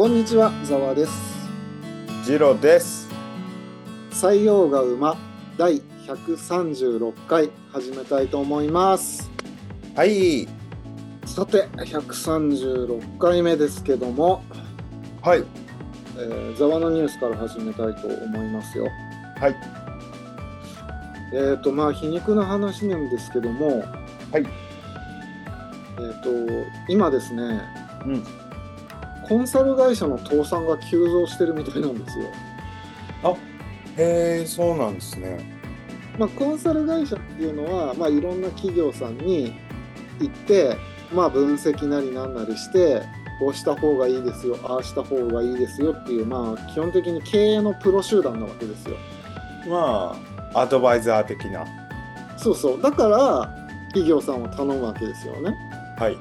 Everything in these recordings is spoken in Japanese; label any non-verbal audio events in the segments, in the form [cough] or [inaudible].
こんにちは、ざわです。ジロです。採用が馬第136回始めたいと思います。はい。さて、136回目ですけども、はい。えー、ざわのニュースから始めたいと思いますよ。はい。えっ、と、まあ、皮肉な話なんですけども、はい。えっ、と、今ですね、うん。コンサル会社の倒産が急増してるみたいなんですよ。へえ、そうなんですね。まあ、コンサル会社っていうのは、まあ、いろんな企業さんに行って、まあ、分析なりなんなりしてこうした方がいいですよああした方がいいですよっていう、まあ、基本的に経営のプロ集団なわけですよ。まあ、アドバイザー的な。そうそうだから企業さんを頼むわけですよね。はい。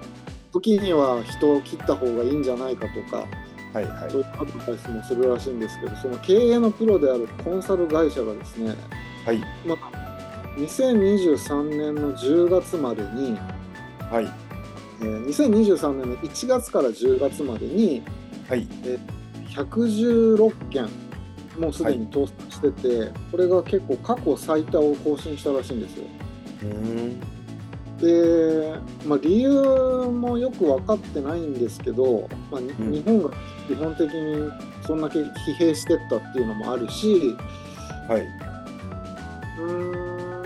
時には人を切った方がいいんじゃないかとかはいはい。そういうアドバイスもするらしいんですけどその経営のプロであるコンサル会社がですね、はい。まあ、2023年の10月までにはい。えー2023年の1月から10月までにはい。116件もうすでに倒産してて、これが結構過去最多を更新したらしいんですよ。うーん。で、まあ、理由もよく分かってないんですけど、まあ日本が基本的にそんだけ疲弊してったっていうのもあるしはい。うーん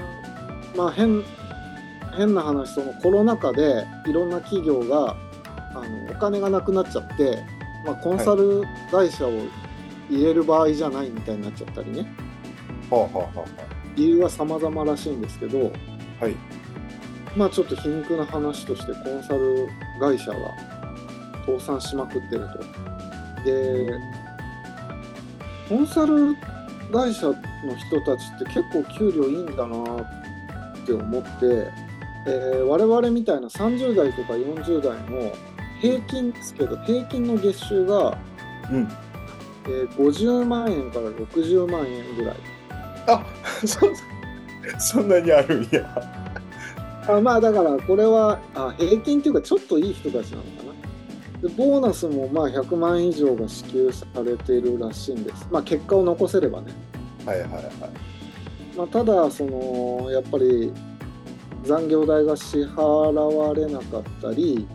まあ変変な話そのコロナ禍でいろんな企業があのお金がなくなっちゃって、まあ、コンサル会社を入れる場合じゃないみたいになっちゃったりねはあはあは理由は様々らしいんですけどあ。はい。まあちょっと皮肉な話としてコンサル会社が倒産しまくってると。でコンサル会社の人たちって結構給料いいんだなって思って、えー我々みたいな30代とか40代の平均ですけど平均の月収が、うん。えー50万円から60万円ぐらい。あ、そそんなにあるんや。あまあだからこれはあ平均っていうかちょっといい人たちなのかな。でボーナスもまあ100万円以上が支給されているらしいんです。まあ結果を残せればね。はいはいはい。まあ、ただそのやっぱり残業代が支払われなかったり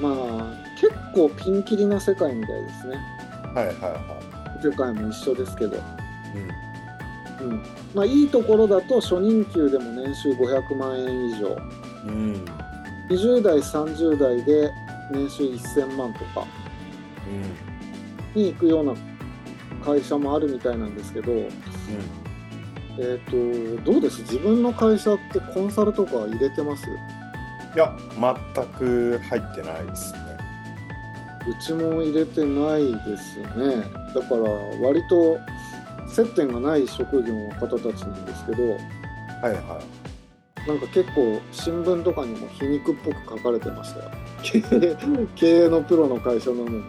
まあ結構ピンキリな世界みたいですね。はいはいは世界も一緒ですけど。い。うんまあいいところだと初任給でも年収500万円以上。うん。うん。20代30代で年収1000万とかうん。に行くような会社もあるみたいなんですけど、うん。えっ、とどうです？自分の会社ってコンサルとか入れてます？いや、全く入ってないですね。うちも入れてないですねだから割と接点がない職業の方たちなんですけどはいはなんか結構新聞とかにも皮肉っぽく書かれてましたよ。[laughs] 経営のプロの会社なのに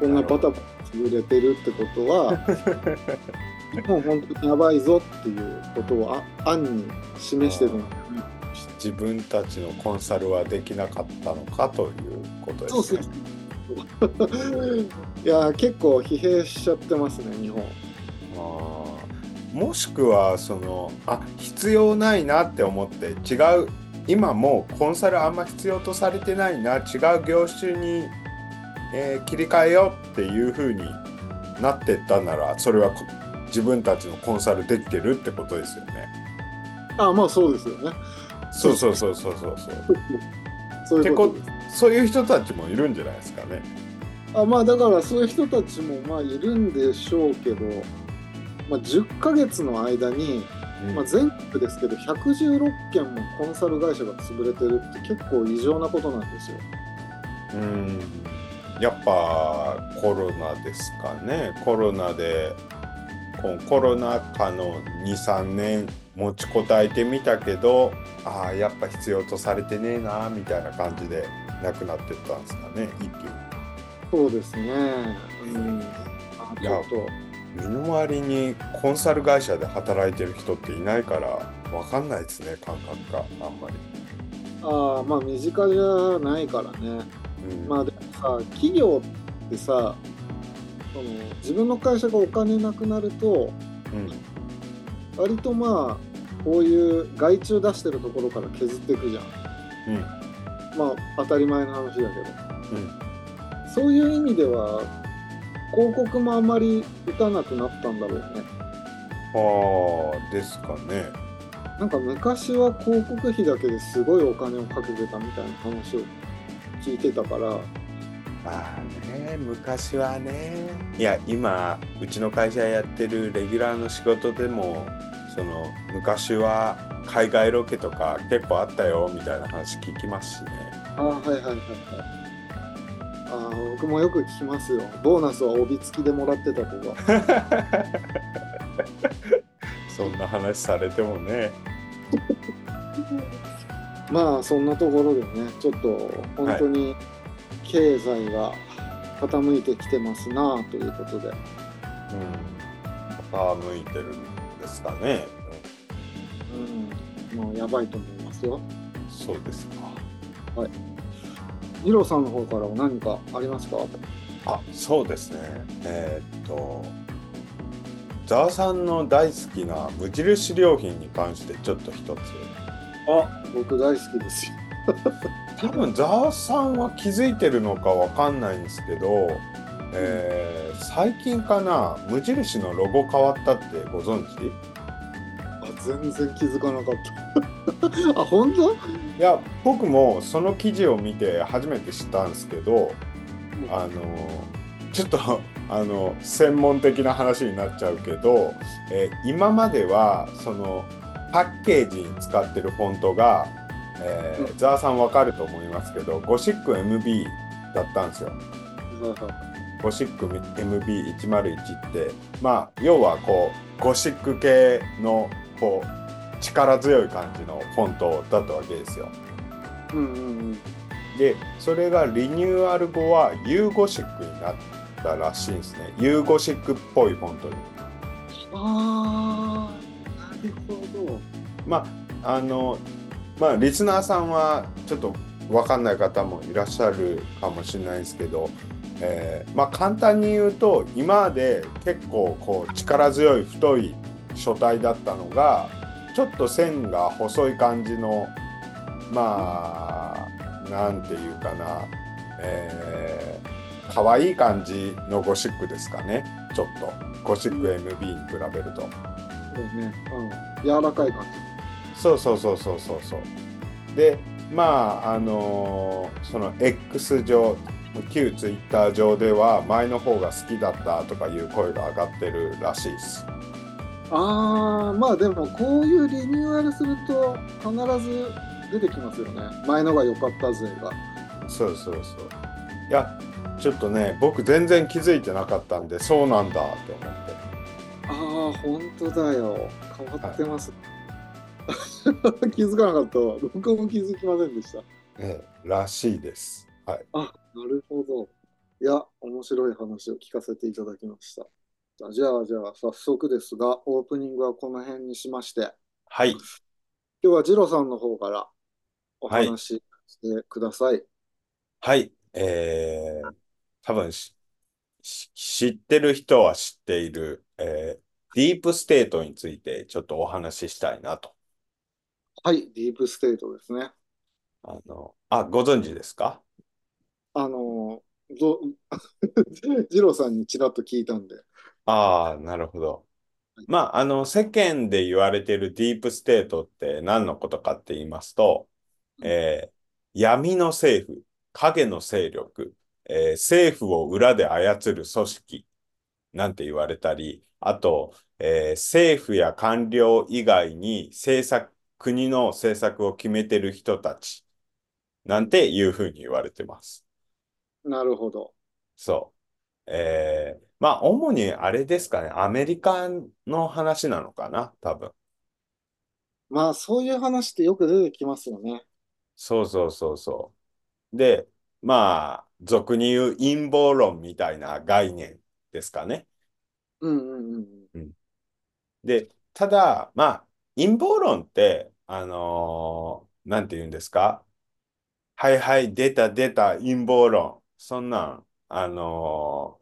こんなバタバタ潰れてるってことは [laughs] 日本本当にやばいぞっていうことをあ暗に示してるんだよねい。自分たちのコンサルはできなかったのかということですね。[laughs] いやー結構疲弊しちゃってますね日本もしくはそのあ必要ないなって思って違う今もうコンサルあんま必要とされてないな違う業種に、えー切り替えようっていう風になってったならそれはこ自分たちのコンサルできてるってことですよね。あまあそうですよねそうそうそうそうそうそう。そういうそういう人たちもいるんじゃないですかね。あまあだからそういう人たちもまあいるんでしょうけど、まあ、10ヶ月の間に、うん。まあ、全国ですけど116件もコンサル会社が潰れてるって結構異常なことなんですよ。うん。やっぱコロナですかね。コロナでこのコロナ禍の23年持ちこたえてみたけどああやっぱ必要とされてねえなみたいな感じでなくなってったんですかね一気に。そうですね。うん、あちょっと身の回りにコンサル会社で働いてる人っていないから分かんないですね感覚があんまり。ああまあ身近じゃないからね。うん。まあでもさ企業っってさその自分の会社がお金なくなるとうん。割とまあこういう外注出してるところから削っていくじゃん。うん。まあ当たり前の話だけど。うん。そういう意味では広告もあまり打たなくなったんだろうね。ああですかね。なんか昔は広告費だけですごいお金をかけてたみたいな話を聞いてたから。まあね昔はね。いや今うちの会社やってるレギュラーの仕事でもその昔は海外ロケとか結構あったよみたいな話聞きますしね。ああはいはいはいはいああ僕もよく聞きますよ。ボーナスは帯付きでもらってたとか [laughs] そんな話されてもね。[laughs] まあそんなところでねちょっと本当に経済が傾いてきてますなということで、うん。傾いてるんですかね、うん、もうやばいと思いますよ。うんそうですか二郎さんの方からは何かありますか？あそうですね。えーっとざわさんの大好きな無印良品に関してちょっと一つ。あ僕大好きですよ。[laughs] 多分ざわさんは気づいてるのかわかんないんですけど、えー最近かな無印のロゴ変わったってご存知？あ全然気づかなかった。[laughs] あ本当？いや僕もその記事を見て初めて知ったんですけどあのちょっと [laughs] あの専門的な話になっちゃうけど、えー今まではそのパッケージに使ってるフォントが、えーうん。ザーさんわかると思いますけどゴシック MB だったんですよ。ゴシック MB101 ってまあ要はこうゴシック系のこう力強い感じのフォントだったわけですよ。うんうんうんでそれがリニューアル後は U ゴシックになったらしいんですね U ゴシックっぽいフォントに。ああなるほどまああのまあリスナーさんはちょっと分かんない方もいらっしゃるかもしれないですけど、えーまあ簡単に言うと今まで結構こう力強い太い書体だったのがちょっと線が細い感じのまあなんていうかな、えー、可愛い感じのゴシックですかねちょっとゴシック MB に比べると。そうね、うん、柔らかい感そうそうそうそうそうそう。でまああのーその X 上旧 Twitter 上では前の方が好きだったとかいう声が上がってるらしいです。じああまあでもこういうリニューアルすると必ず出てきますよね。前のが良かった勢が。そうそうそう。いやちょっとね僕全然気づいてなかったんでそうなんだって思って。ああ本当だよ。変わってます、[laughs] 気づかなかったわ。僕も気づきませんでした。ええらしいです。はい。あなるほど。いや面白い話を聞かせていただきましたじゃあじゃあ早速ですがオープニングはこの辺にしましてはい。今日はジロさんの方からお話ししてください。はい。えー、多分しし知ってる人は知っている、えーディープステートについてちょっとお話ししたいなと。はい、ディープステートですね。あの、あ、ご存知ですか？あの、ど [laughs] ジロさんにちらっと聞いたんで。ああ、なるほどはい。まあ、あの、世間で言われているディープステートって何のことかって言いますと、えー闇の政府、影の勢力、えー政府を裏で操る組織なんて言われたり、あと、えー政府や官僚以外に政策、国の政策を決めてる人たちなんていうふうに言われてます。なるほど。そう。えーまあ、主にあれですかね、アメリカの話なのかな、多分。まあ、そういう話ってよく出てきますよね。そうそうそうそう。で、まあ、俗に言う陰謀論みたいな概念ですかね。うんうんうん。で、ただ、まあ、陰謀論って、あのーなんて言うんですか？はいはい、出た出た陰謀論。そんなん、あのー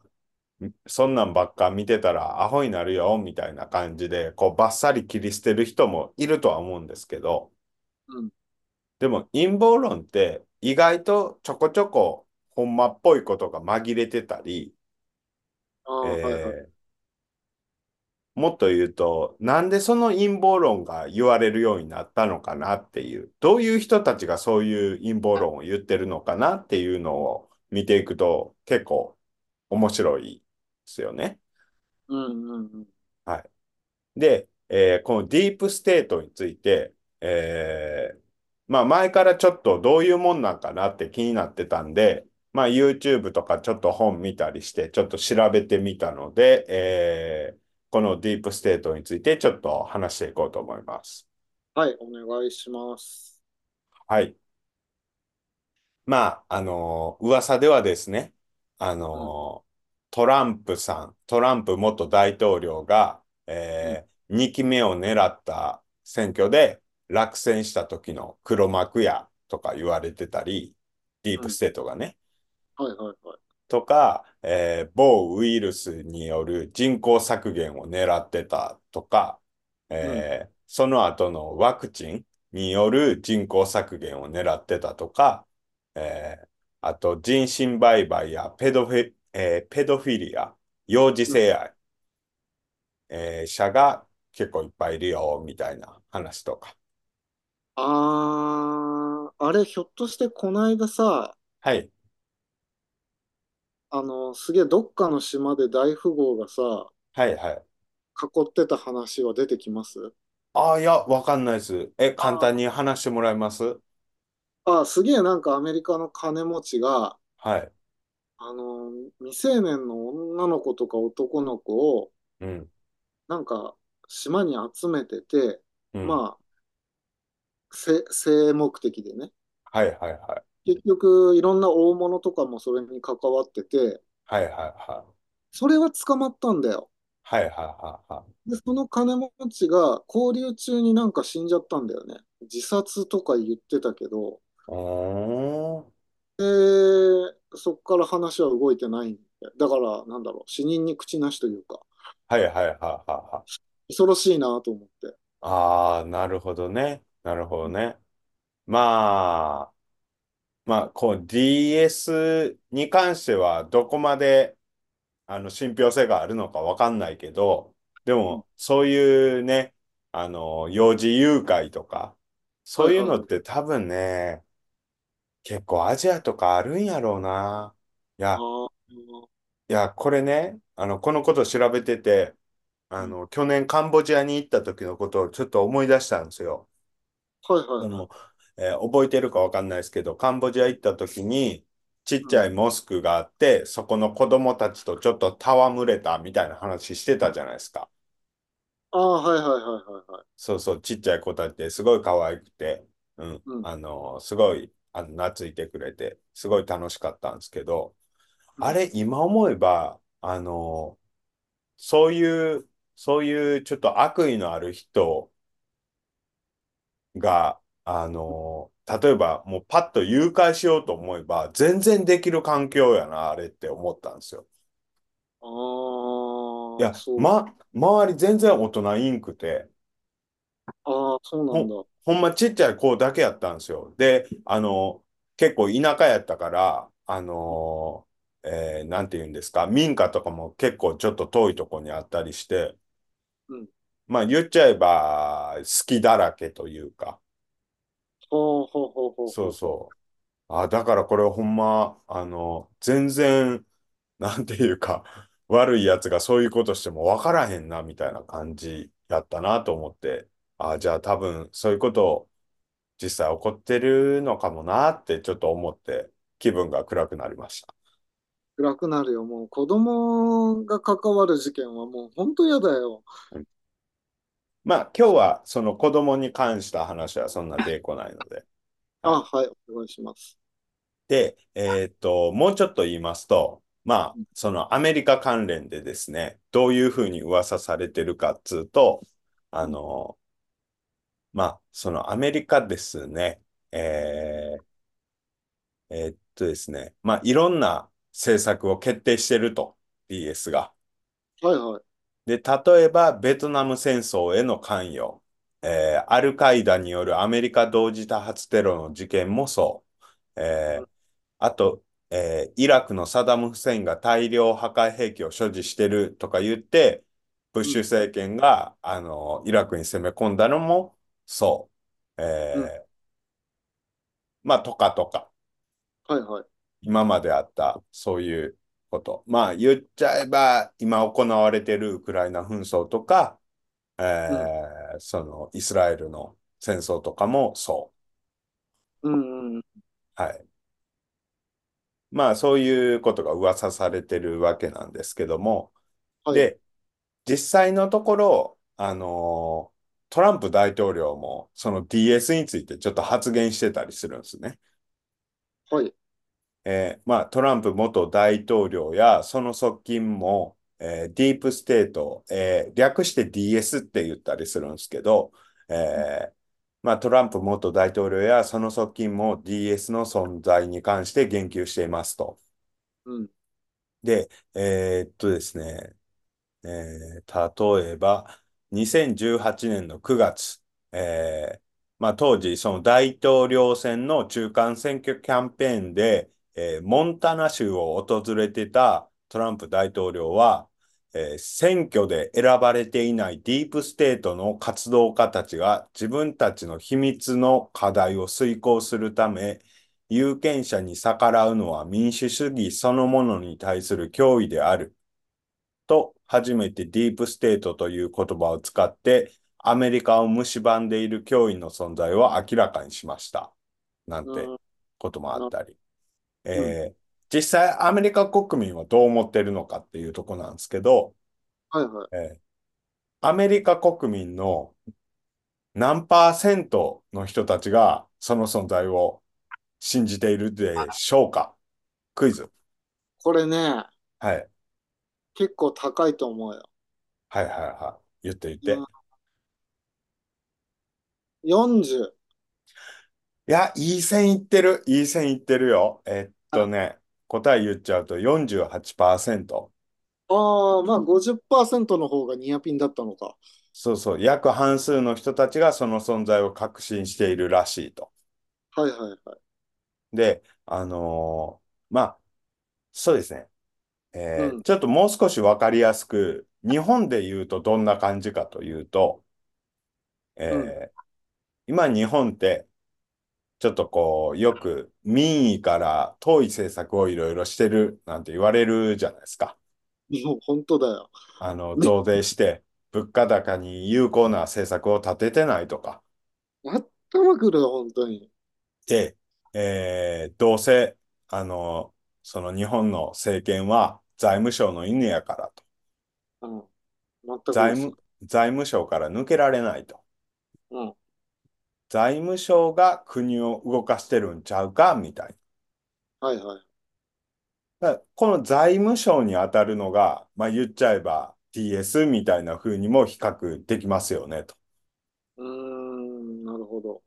そんなんばっか見てたらアホになるよ、みたいな感じで、こう、バッサリ切り捨てる人もいるとは思うんですけど、うん。でも陰謀論って意外とちょこちょこほんまっぽいことが紛れてたり、ああ、はいはい。えーもっと言うと、なんでその陰謀論が言われるようになったのかなっていう、どういう人たちがそういう陰謀論を言ってるのかなっていうのを見ていくと結構面白いですよね。うんうんうん。はい。で、えーこのディープステートについて、えーまあ前からちょっとどういうもんなんかなって気になってたんで、まあ YouTube とかちょっと本見たりしてちょっと調べてみたので、えーこのディープステートについてちょっと話していこうと思います。はい、お願いします。はい。まあ、あのー噂ではですね、あのートランプさん、トランプ元大統領が、え2期目を狙った選挙で落選した時の黒幕やとか言われてたり、ディープステートがね、はいはいはい。とか、えー某ウイルスによる人口削減を狙ってたとか、えーその後のワクチンによる人口削減を狙ってたとか、えーあと人身売買やペドフィ、えーペドフィリア、幼児性愛、えー者が結構いっぱいいるよ、みたいな話とか。あー、あれ、ひょっとしてこないださ、はい、あの、すげえどっかの島で大富豪がさ、はい、はい。囲ってた話は出てきます？ああ、いや、わかんないです。え、簡単に話してもらえます？あー、すげえなんかアメリカの金持ちが、はい。あの、未成年の女の子とか男の子を、うん。なんか島に集めてて、うん。まあ、性、性目的でね。はい、はい、はい。結局、いろんな大物とかもそれに関わってて、はい、はい、はい。それは捕まったんだよ。はい、はい、はい、はい。で、その金持ちが交流中になんか死んじゃったんだよね。自殺とか言ってたけど、おー。で、そっから話は動いてないんだよ。だから、なんだろう、死人に口なしというか、はいはいはいはいはい。恐ろしいなと思って。ああ、なるほどね。なるほどね。まあ、まあ、こう DS に関してはどこまであの信憑性があるのかわかんないけど、でもそういうね、あの、幼児誘拐とか、そういうのって多分ね、結構アジアとかあるんやろうな。いや、あーいや、これね、あの、このことを調べてて、あの、去年カンボジアに行った時のことをちょっと思い出したんですよ。はいはい。あの、えー覚えてるかわかんないですけど、カンボジア行った時に、ちっちゃいモスクがあって、そこの子供たちとちょっと戯れたみたいな話してたじゃないですか。ああ、はいはいはいはいはい。そうそう、ちっちゃい子たちってすごい可愛くて、うん、うんあの、すごい、あの、懐いてくれて、すごい楽しかったんですけど、うんあれ、今思えば、あの、そういう、そういうちょっと悪意のある人が、あの、例えばもうパッと誘拐しようと思えば、全然できる環境やな、あれって思ったんですよ。いやああ、、そう。ま、周り全然大人いんくて、ああ、そうなんだ。ほんまちっちゃい子だけやったんですよ。で、あの、結構田舎やったから、あの、えーなんて言うんですか、民家とかも結構ちょっと遠いとこにあったりして、うん。まあ言っちゃえば好きだらけというか、ほうほうほうほう。そうそう。あ、だからこれほんま、あの、全然、なんていうか、悪い奴がそういうことしても分からへんな、みたいな感じやったなと思って、あ、じゃあ多分そういうこと実際起こってるのかもなってちょっと思って気分が暗くなりました。暗くなるよ。もう子供が関わる事件はもう本当嫌だよ。まあ今日はその子供に関した話はそんな出てこないので。[laughs] あ、はい、お願いします。で、えーっと、もうちょっと言いますと、まあ、そのアメリカ関連でですね、どういうふうに噂されてるかっつうと、あの、まあ、そのアメリカですね、えーえーっとですね、まあ、いろんな政策を決定してると、DS が。はいはい。で、例えば、ベトナム戦争への関与、えーアルカイダによるアメリカ同時多発テロの事件もそう。えーあと、えーイラクのサダム・フセインが大量破壊兵器を所持してるとか言って、ブッシュうん。政権が、あの、イラクに攻め込んだのもそう。うん。えーまあ、とかとか。はいはい。今まであったそういうこと。まあ言っちゃえば今行われているウクライナ紛争とか、えうん。ーそのイスラエルの戦争とかもそう。うんうん。はい。まあそういうことが噂されてるわけなんですけども。はい。で、実際のところ、あのトランプ大統領もその DS についてちょっと発言してたりするんですね。はい。えーまあ、トランプ元大統領やその側近も、えーディープステート、えー略して DS って言ったりするんですけど、えーまあ、トランプ元大統領やその側近も DS の存在に関して言及していますと。うん。で、えーっとですね、えー例えば、2018年の9月、えーまあ、当時、その大統領選の中間選挙キャンペーンで、えーモンタナ州を訪れてたトランプ大統領は、えー選挙で選ばれていないディープステートの活動家たちが自分たちの秘密の課題を遂行するため、有権者に逆らうのは民主主義そのものに対する脅威である。と初めてディープステートという言葉を使ってアメリカを蝕んでいる脅威の存在を明らかにしました。なんてうん。こともあっな、たり。うん。えー実際アメリカ国民はどう思ってるのかっていうとこなんですけど、はいはい。えーアメリカ国民の何パーセントの人たちがその存在を信じているでしょうか？クイズ。これね、はい。結構高いと思うよ。はいはいはい。言って言っうん。て。40。いや、いい線いってる。いい線いってるよ。えっとあね、答え言っちゃうと48%。あー、まあ50%の方がニアピンだったのか。そうそう、約半数の人たちがその存在を確信しているらしいと。はいはいはい。で、あのーまあ、そうですね。うん。えーちょっともう少しわかりやすく、日本で言うとどんな感じかというと、うん。えー今日本ってちょっとこう、よく民意から遠い政策をいろいろしてるなんて言われるじゃないですか。もう本当だよ。あの、ね、増税して、物価高に有効な政策を立ててないとか。頭くるよ、本当に。で、えーどうせ、あの、その日本の政権は財務省の犬やからと。うん。全く。財務、財務省から抜けられないと。うん。財務省が国を動かしてるんちゃうかみたいはいはい。この財務省に当たるのが、まあ言っちゃえば TS みたいな風にも比較できますよねと。うーん、なるほど。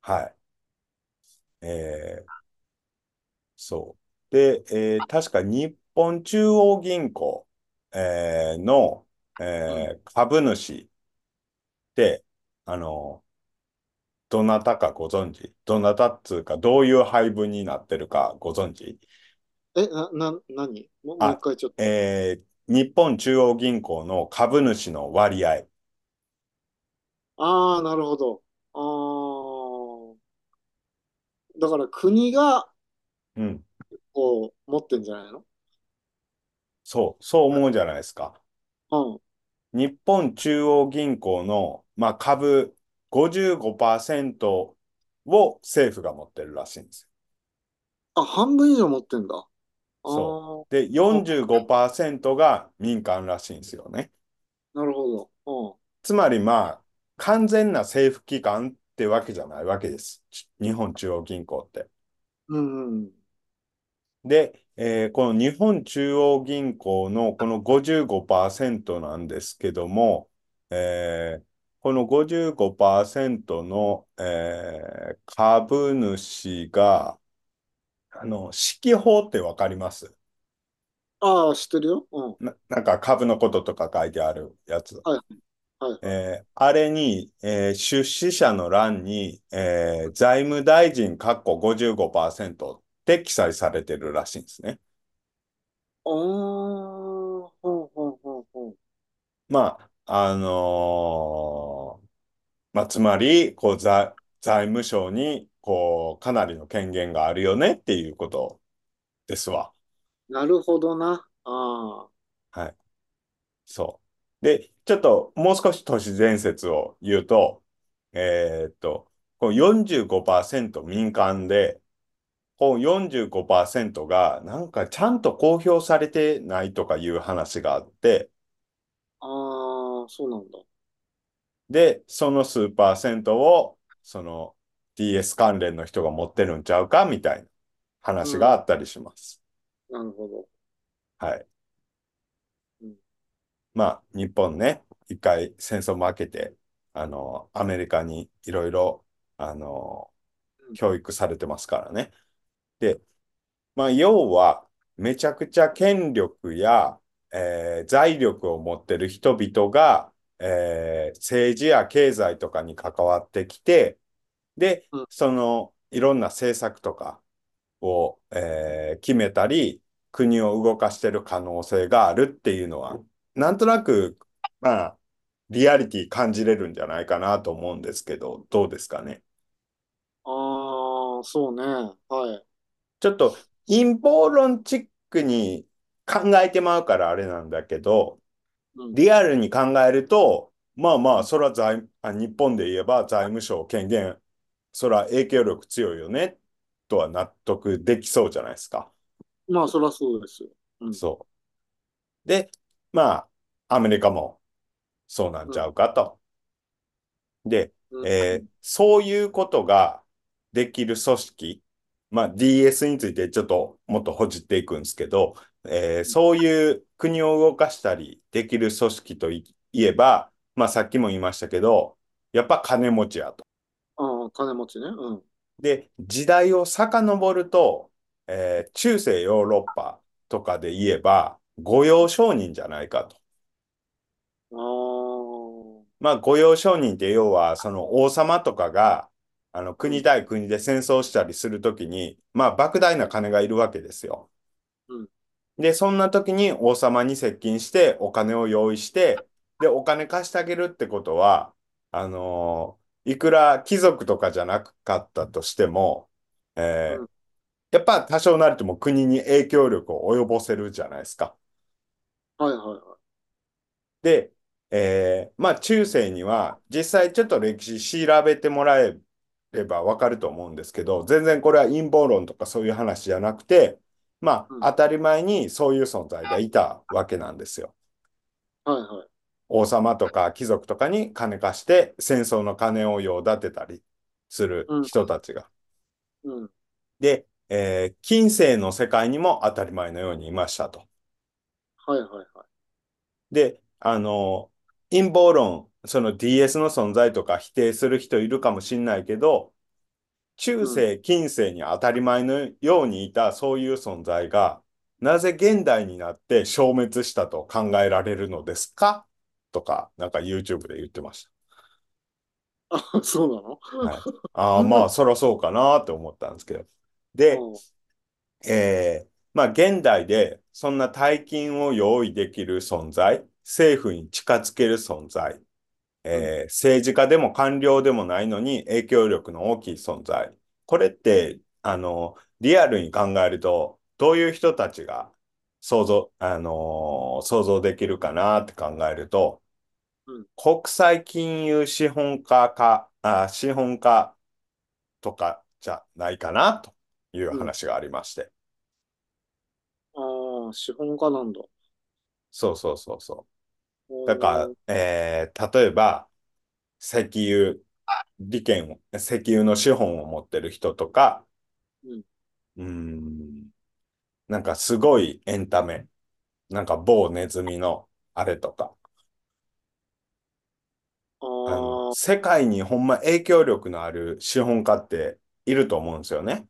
はい。えーそう。で、えー確か日本中央銀行、えーの、うん。えー株主って、あの、どなたかご存知？どなたっつうか、どういう配分になってるかご存知？え、な、な、何？もう、一あ、回ちょっと。えー日本中央銀行の株主の割合。ああ、なるほど。ああ、だから国がうん。こう持ってんじゃないの？そう、そう思うじゃないですか。うん。日本中央銀行の、まあ、株55%を政府が持ってるらしいんですよ。あ、半分以上持ってんだ。あそあ、う。で、45%が民間らしいんですよね。なるほど。つまりまあ、完全な政府機関ってわけじゃないわけです。日本中央銀行って。うん。うん。で、えーこの日本中央銀行のこの55%なんですけども、えーこの55%の、えー株主が、あの、指揮法ってわかります？ああ、知ってるよ。うん。な、なんか株のこととか書いてあるやつ。はい、はい、はい。えーあれに、えー出資者の欄に、えー財務大臣括弧55%って記載されてるらしいんですね。ああ、ほうほうほうほう。まあ、あのーまあ、つまり、こう、財、財務省に、こう、かなりの権限があるよねっていうことですわ。なるほどな。ああ、はい。そう。で、ちょっともう少し都市伝説を言うと、えーっと、こう45%民間で、こう45%がなんかちゃんと公表されてないとかいう話があって、ああ、そうなんだ。で、その数パーセントを、その DS 関連の人が持ってるんちゃうかみたいな話がうん、あったりします。なるほど。はい。うん、まあ、日本ね、一回戦争負けて、あの、アメリカにいろいろ、あの、うん、教育されてますからね。で、まあ、要は、めちゃくちゃ権力や、えー財力を持ってる人々が、えー政治や経済とかに関わってきて、で、うん。その、いろんな政策とかを、えー決めたり、国を動かしてる可能性があるっていうのは、なんとなく、まあ、リアリティ感じれるんじゃないかなと思うんですけど、どうですかね？ああ、そうね。はい。ちょっと陰謀論チックに考えてまうからあれなんだけど、うん、リアルに考えると、まあまあ、それは財、あ、日本で言えば財務省権限、それは影響力強いよね、とは納得できそうじゃないですか。まあ、そりゃそうですよ。うん、そう。で、まあ、アメリカもそうなんちうん、ゃうかと。で、うん、えーそういうことができる組織、まあ DS についてちょっともっとほじっていくんですけど、えーそういう国を動かしたりできる組織といえば、まあさっきも言いましたけど、やっぱ金持ちやと。ああ、金持ちね。うん。で、時代を遡ると、えー中世ヨーロッパとかで言えば、御用商人じゃないかと。ああ、まあ、御用商人って要は、その王様とかが、あの、うん、国対国で戦争したりするときに、まあ、莫大な金がいるわけですよ。うん、で、そんな時に王様に接近してお金を用意して、で、お金貸してあげるってことは、あのーいくら貴族とかじゃなかったとしても、えーうん。やっぱ多少なりとも国に影響力を及ぼせるじゃないですか。はいはいはい。で、えーまあ中世には実際ちょっと歴史調べてもらえればわかると思うんですけど、全然これは陰謀論とかそういう話じゃなくて、まうん、あ当たり前にそういう存在がいたわけなんですよ。はいはい。王様とか貴族とかに金貸して戦争の金を用立てたりするうん、人たちが。うん。で、えー近世の世界にも当たり前のようにいましたと。はいはいはい。で、あの、陰謀論、その DS の存在とか否定する人いるかもしれないけど、中うん。世、近世に当たり前のようにいたそういう存在が、なぜ現代になって消滅したと考えられるのですか？とか、なんか YouTube で言ってましあ、そうなの？た。はい。ああ、まあ、[laughs] そらそうかなって思ったんですけど。で、うん、えーまあ、現代でそんな大金を用意できる存在、政府に近づける存在、うん、えー政治家でも官僚でもないのに影響力の大きい存在。これって、あの、リアルに考えると、どういう人たちが想像、あのー想像できるかなって考えると、うん。国際金融資本家か、あ、資本家とかじゃないかなといううん話がありまして。ああ、資本家なんだ。そうそうそうそう。だから、えー例えば、石油利権を、石油の資本を持ってる人とか、うん。うーん、なんかすごいエンタメ、なんか某ネズミのあれとか、ああの、あ、世界にほんま影響力のある資本家っていると思うんですよね。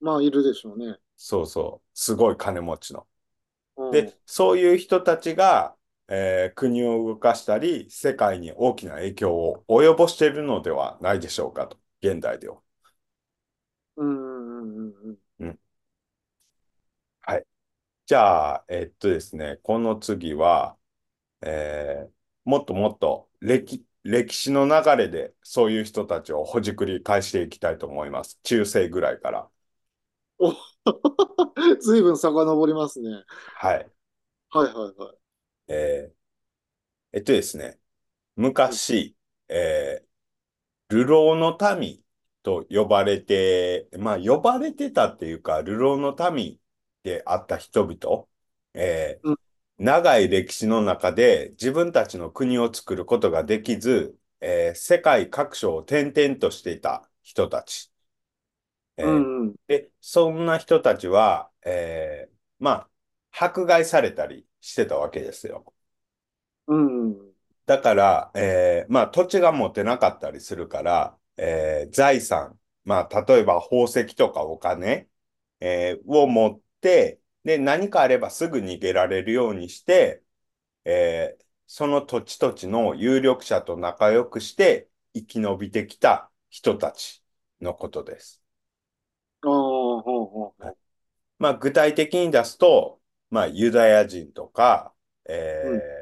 まあ、いるでしょうね。そうそう、すごい金持ちの。うんで、そういう人たちが、えー国を動かしたり、世界に大きな影響を及ぼしているのではないでしょうかと、現代では。うんうんうんうんはい。じゃあ、えっとですね、この次は、えーもっともっと歴、歴史の流れでそういう人たちをほじくり返していきたいと思います。中世ぐらいから。おずいぶん遡りますね。はい。はいはいはい。えーえっとですね、昔、えー流浪の民と呼ばれて、まあ呼ばれてたっていうか、流浪の民であった人々、えーうん長い歴史の中で自分たちの国を作ることができず、えー世界各所を転々としていた人たち。えーうんうん。で、そんな人たちは、えーまあ、迫害されたりしてたわけですよ。うんうん。だから、えーまあ土地が持てなかったりするから、えー財産、まあ例えば宝石とかお金、えーを持って、で、何かあればすぐ逃げられるようにして、えーその土地土地の有力者と仲良くして生き延びてきた人たちのことです。ああ、ほうほうほう。まあ具体的に出すと、まあユダヤ人とか、えーうん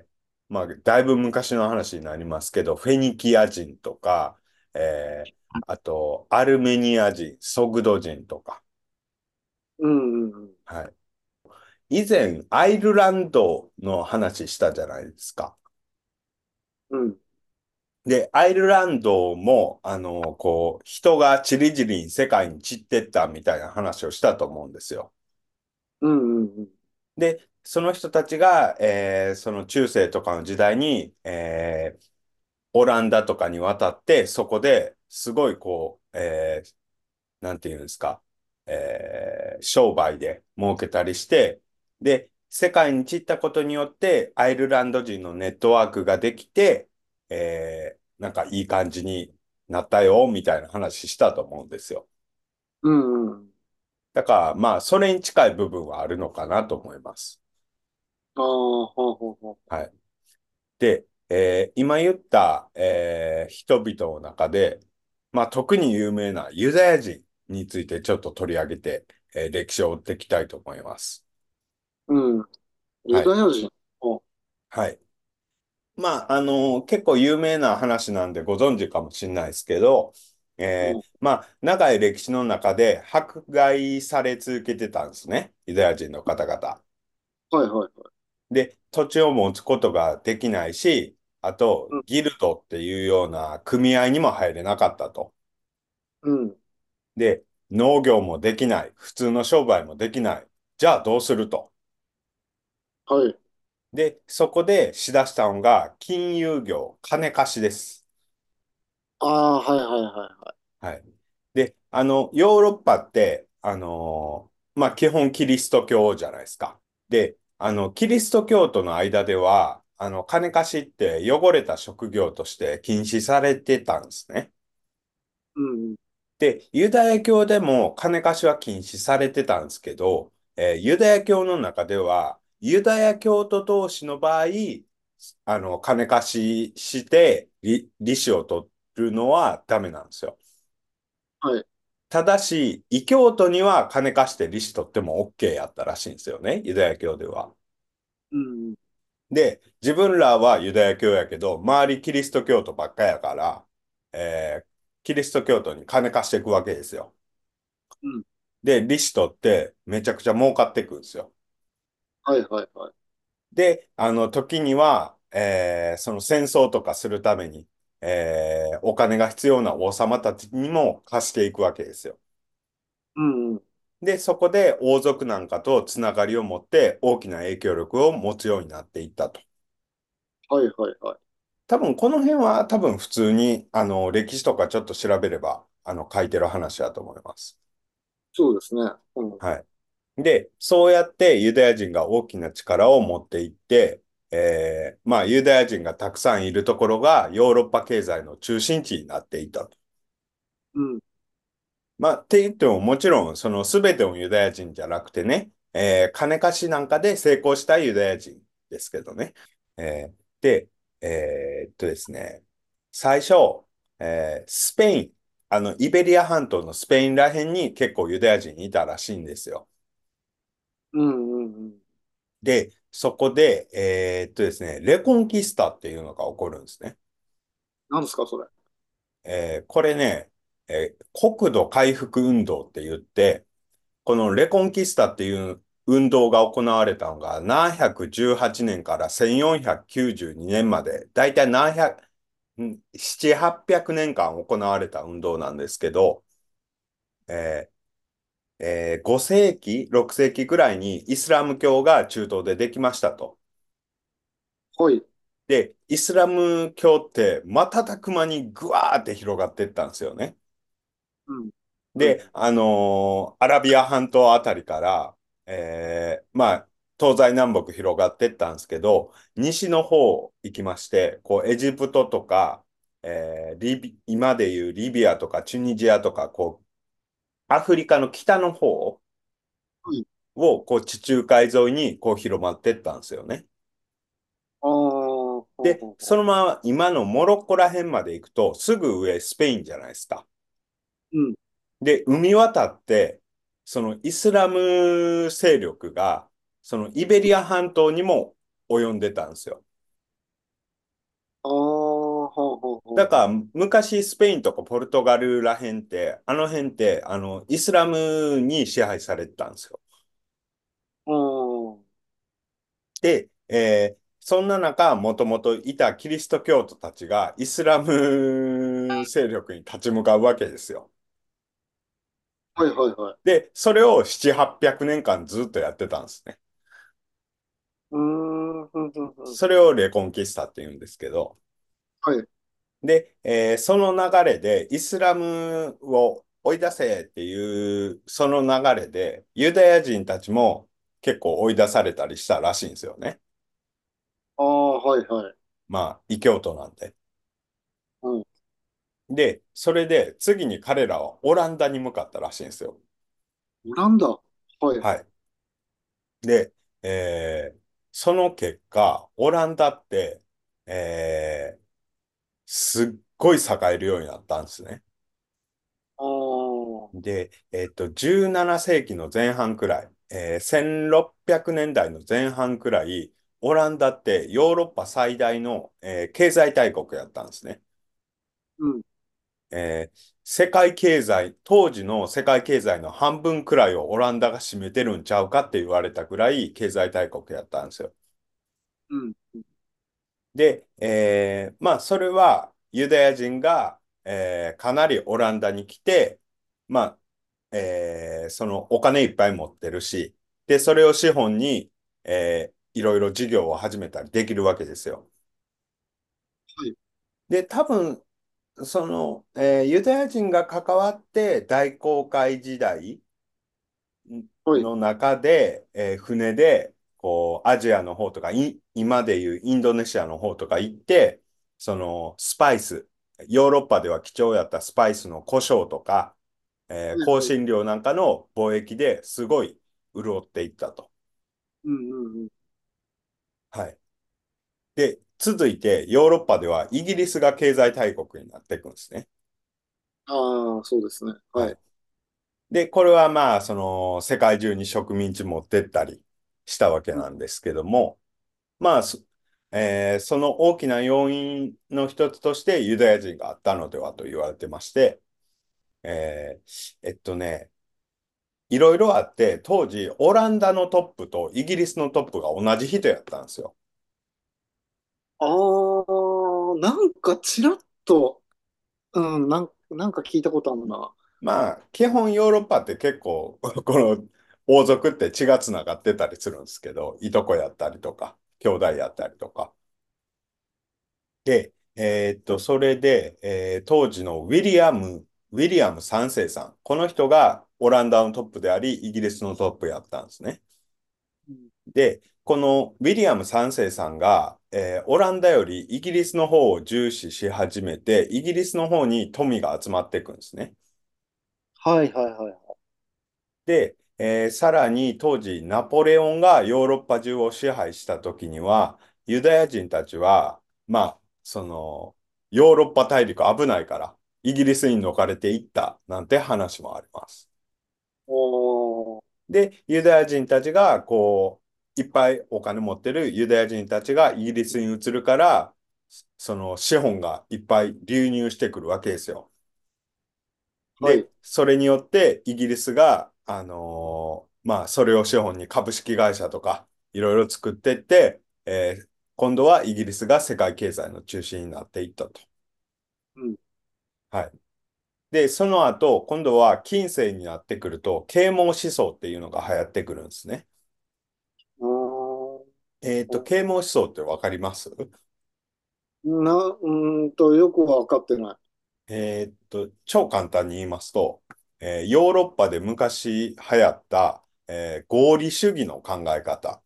まあだいぶ昔の話になりますけど、フェニキア人とか、えーあとアルメニア人、ソグド人とか、うんうんうん。はい。以前アイルランドの話したじゃないですか。うん。で、アイルランドも、あの、こう、人がちりぢりに世界に散ってったみたいな話をしたと思うんですよ。うんうんうん。で、その人たちが、えーその中世とかの時代に、えーオランダとかに渡って、そこですごいこう、えーなんていうんですか、えー商売で儲けたりして、で、世界に散ったことによって、アイルランド人のネットワークができて、えーなんかいい感じになったよ、みたいな話したと思うんですよ。うんうん。だから、まあ、それに近い部分はあるのかなと思います。ああ、ほうほうほはい。で、えー今言った、えー人々の中で、まあ、特に有名なユダヤ人についてちょっと取り上げて、えー歴史を追っていきたいと思います。う。うん。ユダヤ人？おはい。まあ、あの結構有名な話なんでご存知かもしれないですけど、えーうんまあ、長い歴史の中で迫害され続けてたんですね。ユダヤ人の方々。はいはいはい。で、土地を持つことができないし、あとうん、ギルドっていうような組合にも入れなかったと。うん。で、農業もできない。普通の商売もできない。じゃあどうすると。はい。で、そこでしだしたのが金融業、金貸しです。ああ、はいはいはいはい。はい。で、あの、ヨーロッパって、あのーまあ、基本キリスト教じゃないですか。で、あの、キリスト教徒の間では、あの、金貸しって汚れた職業として禁止されてたんですね。うん。で、ユダヤ教でも金貸しは禁止されてたんですけど、えーユダヤ教の中では、ユダヤ教徒同士の場合、あの、金貸しして、利、利子を取るのはダメなんですよ。はい。ただし、異教徒には金貸して利子取っても OK やったらしいんですよね、ユダヤ教では。うん。で、自分らはユダヤ教やけど、周りキリスト教徒ばっかやから、えーキリスト教徒に金貸していくわけですよ。うんで、利子取ってめちゃくちゃ儲かっていくんですよ。はいはいはい。で、あの時には、えーその戦争とかするために、えーお金が必要な王様たちにも貸していくわけですよ。うんうん。で、そこで王族なんかとつながりを持って大きな影響力を持つようになっていったと。はいはいはい。多分この辺は多分普通にあの歴史とかちょっと調べればあの書いてる話だと思います。そうですね。うん。はい。で、そうやってユダヤ人が大きな力を持っていって、えーまあユダヤ人がたくさんいるところがヨーロッパ経済の中心地になっていたと。うん。まあって言ってももちろんその全てのユダヤ人じゃなくてね、えー金貸しなんかで成功したユダヤ人ですけどね。えーで、えーっとですね、最初、えースペイン、あの、イベリア半島のスペインら辺に結構ユダヤ人いたらしいんですよ。うんうんうん。で、そこで、えーっとですね、レコンキスタっていうのが起こるんですね。何ですか、それ。えーこれね、えー国土回復運動って言って、このレコンキスタっていう運動が行われたのが718年から1492年まで、だいたい何百、ん7、800年間行われた運動なんですけど、えーえー5世紀、6世紀ぐらいにイスラム教が中東でできましたと。はい。で、イスラム教って瞬く間にぐわーって広がっていったんですよね。うん。で、あのーアラビア半島あたりから、えーまあ、東西南北広がっていったんですけど、西の方行きまして、こう、エジプトとか、えーリビ、今でいうリビアとかチュニジアとか、こう、アフリカの北の方はいを、こう、地中海沿いに、こう、広まっていったんですよね。でそのまま今のモロッコら辺まで行くと、すぐ上スペインじゃないですか。うん。で、海渡って、そのイスラム勢力が、そのイベリア半島にも及んでたんですよ。ああ。だから、昔スペインとかポルトガルら辺って、あの辺って、あの、イスラムに支配されてたんですよ。うん。で、えーそんな中、もともといたキリスト教徒たちがイスラム勢力に立ち向かうわけですよ。はいはいはい。で、それを7、800年間ずっとやってたんですね。うんそれをレコンキスタって言うんですけど、はい。で、えーその流れでイスラムを追い出せっていう、その流れでユダヤ人たちも結構追い出されたりしたらしいんですよね。ああ、はいはい。まあ、異教徒なんで。うん。で、それで次に彼らはオランダに向かったらしいんですよ。オランダ？はい。はい。で、えーその結果、オランダって、えーすっごい栄えるようになったんですね。で、えっと、17世紀の前半くらい、えー1600年代の前半くらい、オランダってヨーロッパ最大の、えー経済大国やったんですね。うん。えー世界経済、当時の世界経済の半分くらいをオランダが占めてるんちゃうかって言われたくらい経済大国やったんですよ。うん。で、えーまあ、それはユダヤ人が、えーかなりオランダに来て、まあ、えーそのお金いっぱい持ってるし、で、それを資本に、えーいろいろ事業を始めたりできるわけですよ。はい。で、多分、その、えーユダヤ人が関わって大航海時代はい。の中で、えー船で、こう、アジアの方とか、い今でいうインドネシアの方とか行って、その、スパイス、ヨーロッパでは貴重やったスパイスの胡椒とか、えーうん香辛料なんかの貿易ですごい潤っていったと。うんうんうん。はい。で、続いてヨーロッパではイギリスが経済大国になっていくんですね。ああ、そうですね。はい。で、これはまあ、その、世界中に植民地持ってったりしたわけなんですけども、まあ、そえーその大きな要因の一つとしてユダヤ人があったのではと言われてまして、えーえっとね、いろいろあって、当時、オランダのトップとイギリスのトップが同じ人やったんですよ。ああ、なんかちらっと、うん、なん、なんか聞いたことあるな。まあ、基本ヨーロッパって結構、[laughs] この王族って血がつながってたりするんですけど、いとこやったりとか、兄弟やったりとか。で、えーっと、それで、えー当時のウィリアム、ウィリアム3世さん。この人がオランダのトップであり、イギリスのトップやったんですね。うんで、このウィリアム3世さんが、えーオランダよりイギリスの方を重視し始めて、イギリスの方に富が集まっていくんですね。はいはいはいはい。で、えーさらに当時ナポレオンがヨーロッパ中を支配した時には、ユダヤ人たちは、まあ、その、ヨーロッパ大陸危ないから、イギリスに逃れていったなんて話もあります。で、ユダヤ人たちが、こう、いっぱいお金持ってるユダヤ人たちがイギリスに移るから、その資本がいっぱい流入してくるわけですよ。で、はい。それによってイギリスが、あのーまあ、それを資本に株式会社とかいろいろ作っていって、えー今度はイギリスが世界経済の中心になっていったと。うん。はい。で、その後、今度は近世になってくると、啓蒙思想っていうのが流行ってくるんですね。えっと、啓蒙思想ってわかります？な、うーんと、よくわかってない。えっと、超簡単に言いますと、えーヨーロッパで昔流行った、えー合理主義の考え方。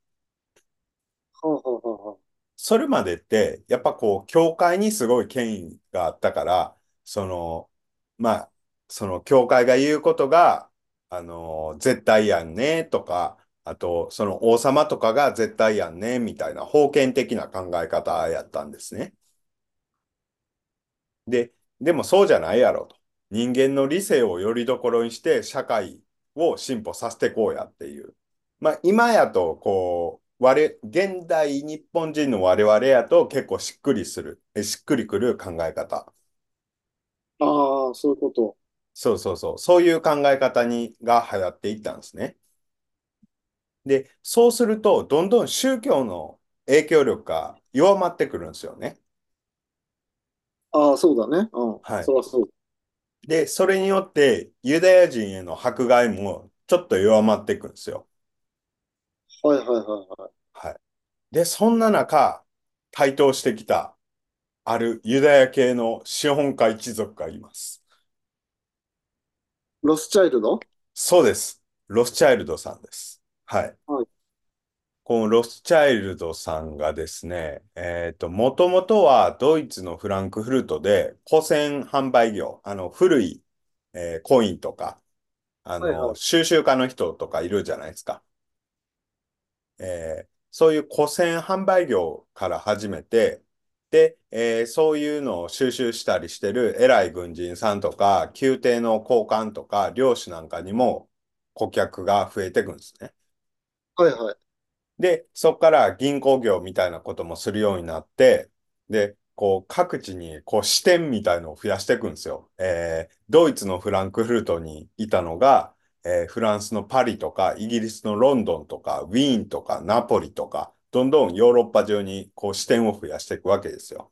それまでって、やっぱこう、教会にすごい権威があったから、その、まあ、その教会が言うことが、あの、絶対やんね、とか、あと、その王様とかが絶対やんね、みたいな封建的な考え方やったんですね。で、でもそうじゃないやろと。人間の理性をよりどころにして社会を進歩させていこうやっていう。まあ今やとこう、我、現代日本人の我々やと結構しっくりする、えしっくりくる考え方。あ。ああ、そういうこと。そうそうそう。そういう考え方にが流行っていったんですね。で、そうすると、どんどん宗教の影響力が弱まってくるんですよね。ああ、そうだね。うん。はい。そりゃそうで、それによってユダヤ人への迫害もちょっと弱まっていくんですよ。だ。はいはいはいはい。はい。で、そんな中、台頭してきたあるユダヤ系の資本家一族がいます。ロスチャイルド？そうです。ロスチャイルドさんです。はい。はい。このロスチャイルドさんがですね、えっと、もともとはドイツのフランクフルトで古銭販売業、あの、古い、えーコインとか、あの、はいはい。収集家の人とかいるじゃないですか。えーそういう古銭販売業から始めて、で、えーそういうのを収集したりしてる偉い軍人さんとか、宮廷の高官とか、領主なんかにも顧客が増えていくんですね。はいはい。で、そこから銀行業みたいなこともするようになって、で、こう各地にこう支店みたいのを増やしていくんですよ。えードイツのフランクフルトにいたのが、えーフランスのパリとか、イギリスのロンドンとか、ウィーンとか、ナポリとか、どんどんヨーロッパ中にこう支店を増やしていくわけですよ。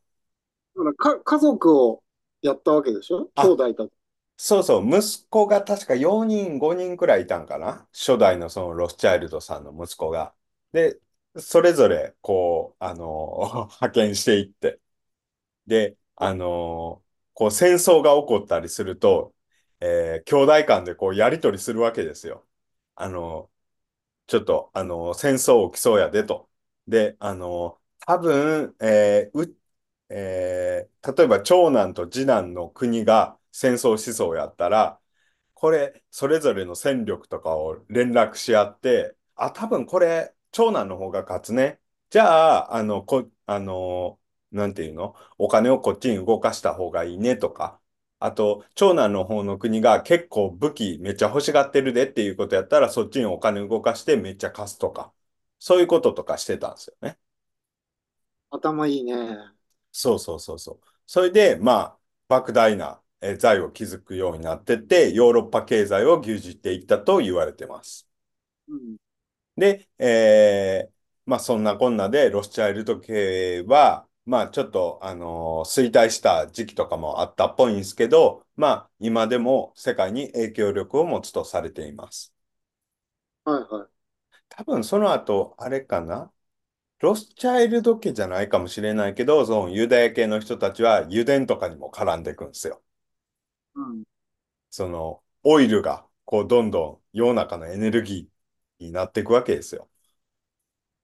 だからか、家族をやったわけでしょ？兄あ、弟たち。そうそう、息子が確か4人、5人くらいいたんかな？初代のそのロスチャイルドさんの息子が。で、それぞれ、こう、あの [laughs] 派遣していって。で、あのこう、戦争が起こったりすると、えー兄弟間でこう、やり取りするわけですよ。あのちょっと、あの戦争起きそうやでと。で、あの多分、えーう、え例えば長男と次男の国が戦争しそうやったら、これ、それぞれの戦力とかを連絡し合って、あ、多分これ、長男の方が勝つね。じゃあ、あの、こ、あの、なんていうの？お金をこっちに動かした方がいいねとか。あと、長男の方の国が結構武器めっちゃ欲しがってるでっていうことやったら、そっちにお金動かしてめっちゃ貸すとか。そういうこととかしてたんですよね。頭いいね。そうそうそうそう。それで、まあ、莫大なえー財を築くようになってって、ヨーロッパ経済を牛耳っていったと言われてます。うん。で、えーまあそんなこんなでロスチャイルド系は、まあちょっと、あのー衰退した時期とかもあったっぽいんですけど、まあ今でも世界に影響力を持つとされています。はいはい。多分その後、あれかな？ロスチャイルド家じゃないかもしれないけど、そのユダヤ系の人たちは油田とかにも絡んでいくんですよ。うん。そのオイルがこうどんどん世の中のエネルギーになっていくわけですよ。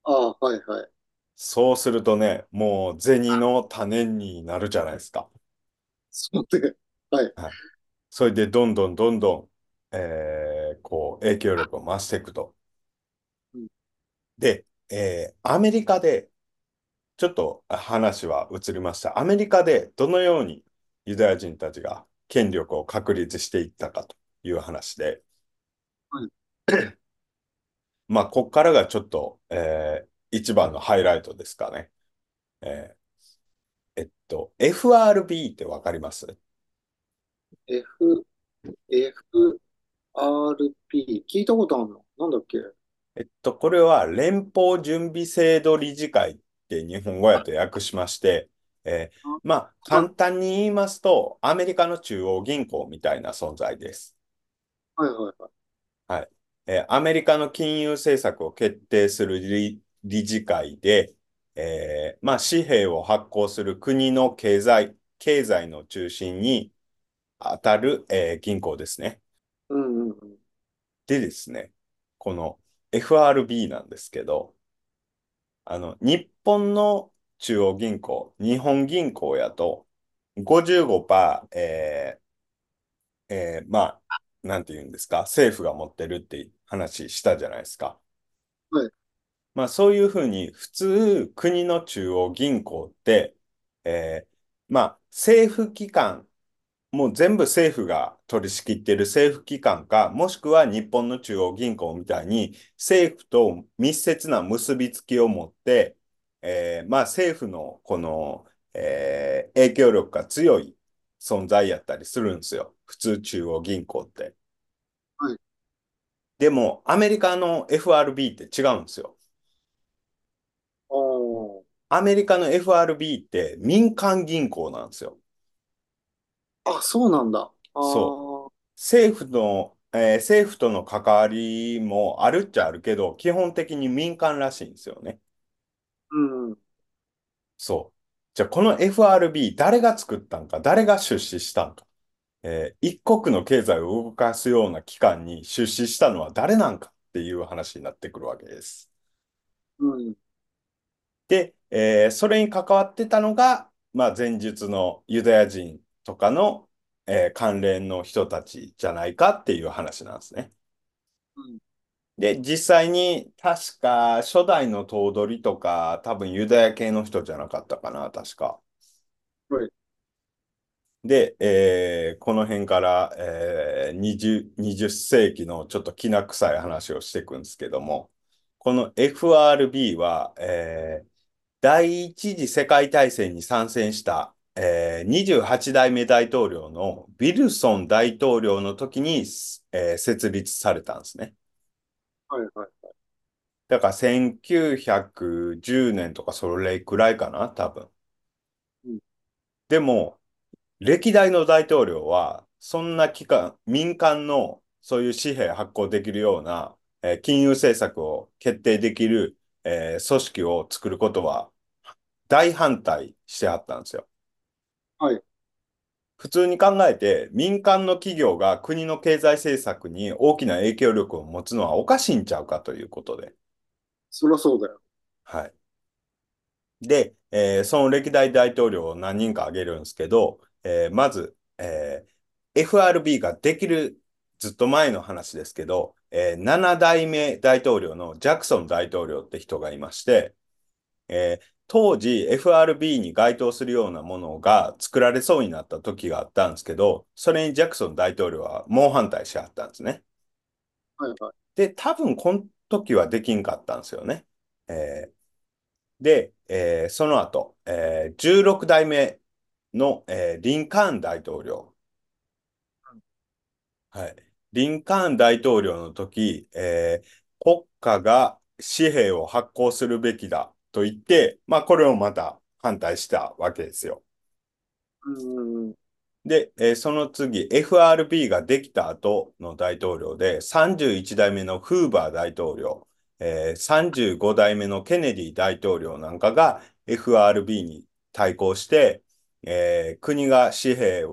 ああ、はいはい。そうするとね、もう銭の種になるじゃないですか。そうで、はい。はい。それでどんどんどんどんえーこう、影響力を増していくと。うんで、えーアメリカで、ちょっと話は移りました。アメリカでどのようにユダヤ人たちが権力を確立していったかという話で、はいまあ、ここからがちょっと、えー一番のハイライトですかね。えーえっと、FRB ってわかります？F、FRP、聞いたことあるの？なんだっけ？えっと、これは連邦準備制度理事会って日本語やと訳しまして、えーまあ、簡単に言いますと、アメリカの中央銀行みたいな存在です。はいはいはい。えーアメリカの金融政策を決定する理、理事会で、えーまあ、紙幣を発行する国の経済、経済の中心に当たる、えー銀行ですね。うんうんうん。でですね、この FRB なんですけど、あの、日本の中央銀行、日本銀行やと55%、えーえーまあ、なんて言うんですか、政府が持ってるって話したじゃないですか。はいまあ、そういうふうに、普通、国の中央銀行って、えーまあ、政府機関、もう全部政府が取り仕切っている政府機関か、もしくは日本の中央銀行みたいに政府と密接な結びつきを持って、えーまあ政府のこの、えー影響力が強い存在やったりするんですよ。普通中央銀行って。はいでも、アメリカの FRB って違うんですよ。おーアメリカの FRB って民間銀行なんですよ。あ、そうなんだ。あーそ政府の、えー政府との関わりもあるっちゃあるけど、基本的に民間らしいんですよね。うんうん。そう。じゃあ、この FRB、誰が作ったんか、誰が出資したんか。えー一国の経済を動かすような機関に出資したのは誰なんかっていう話になってくるわけです。うん。で、えーそれに関わってたのが、まあ、前述のユダヤ人とかの、えー関連の人たちじゃないかっていう話なんですね。うんで、実際に確か初代の頭取とか多分ユダヤ系の人じゃなかったかな、確か。はいで、えーこの辺から、えー 20, 20世紀のちょっときな臭い話をしていくんですけども、この FRB は、えー第一次世界大戦に参戦した、えー28代目大統領のウィルソン大統領の時に、えー設立されたんですね。はいはい。だから1910年とかそれくらいかな、多分うん。でも、歴代の大統領は、そんな機関、民間のそういう紙幣発行できるような、えー金融政策を決定できる、えー組織を作ることは大反対してはったんですよ。はい。普通に考えて、民間の企業が国の経済政策に大きな影響力を持つのはおかしいんちゃうかということで。そりゃそうだよ。はい。で、えーその歴代大統領を何人か挙げるんですけど、えーまず、えー FRB ができるずっと前の話ですけど、えー7代目大統領のジャクソン大統領って人がいまして、えー当時 FRB に該当するようなものが作られそうになった時があったんですけど、それにジャクソン大統領は猛反対しはったんですね。はいはい。で、多分この時はできんかったんですよね。えーで、えーその後、えー16代目の、えーリンカーン大統領。はい。リンカーン大統領の時、えー国家が紙幣を発行するべきだと言って、まあこれをまた反対したわけですよ。うんうん。で、えーその次、FRB ができた後の大統領で、31代目のフーバー大統領、えー35代目のケネディ大統領なんかが FRB に対抗して、えー国が紙幣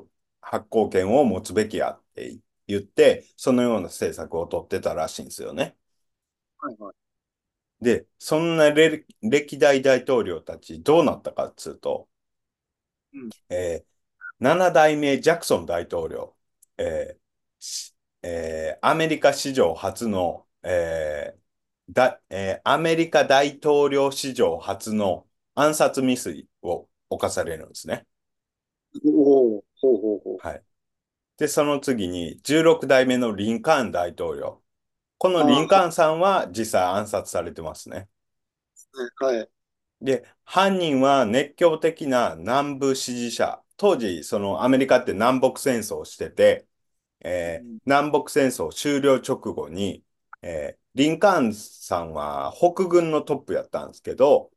発行権を持つべきやって言って、そのような政策を取ってたらしいんですよね。はいはい。で、そんな歴歴代大統領たちどうなったかっつうと、うんえー7代目ジャクソン大統領、えーしえーアメリカ史上初の、えーだ、えーアメリカ大統領史上初の暗殺未遂を犯されるんですね。おお、ほうほうほう。はい。で、その次に16代目のリンカーン大統領。このリンカーンさんは実際暗殺されてますね。はい。で、犯人は熱狂的な南部支持者。当時、そのアメリカって南北戦争をしてて、えーうん南北戦争終了直後に、えーリンカーンさんは北軍のトップやったんですけど、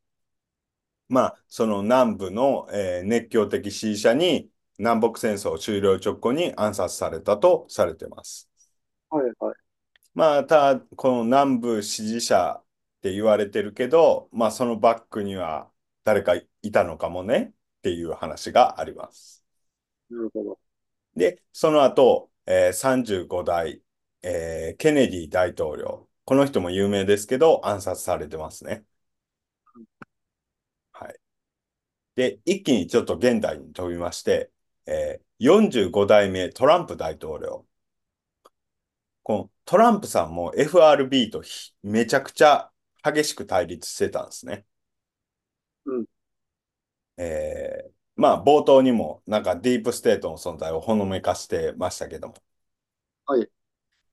まあ、その南部の、えー熱狂的支持者に南北戦争終了直後に暗殺されたとされてます。はいはい。まあ、ただ、この南部支持者って言われてるけど、まあ、そのバックには誰かいたのかもねっていう話があります。なるほど。で、その後、えー35代、えーケネディ大統領。この人も有名ですけど、暗殺されてますね。はい。で、一気にちょっと現代に飛びまして、えー45代目トランプ大統領。このトランプさんも FRB とひめちゃくちゃ激しく対立してたんですね。うん。えーまあ冒頭にもなんかディープステートの存在をほのめかしてましたけども。はい。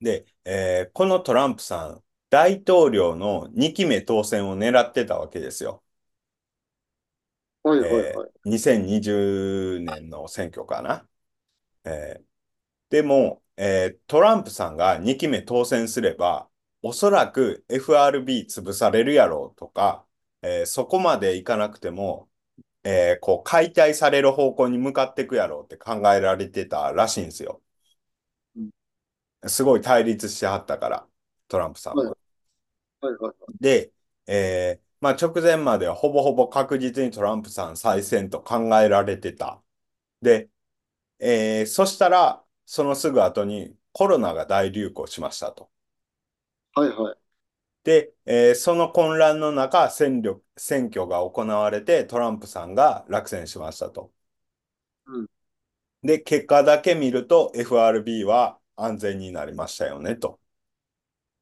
で、えーこのトランプさん、大統領の2期目当選を狙ってたわけですよ。はいはいえはい。ー2020年の選挙かな。えーでも、えートランプさんが2期目当選すれば、おそらく FRB 潰されるやろうとか、えーそこまでいかなくても、えーこう解体される方向に向かっていくやろうって考えられてたらしいんですよ。すごい対立してはったから、トランプさんは。はいはいはい。で、えーまあ直前まではほぼほぼ確実にトランプさん再選と考えられてた。で、えーそしたら、そのすぐ後にコロナが大流行しましたと。はいはい。で、えーその混乱の中、選挙、選挙が行われてトランプさんが落選しましたと。うんで、結果だけ見ると FRB は安全になりましたよねと。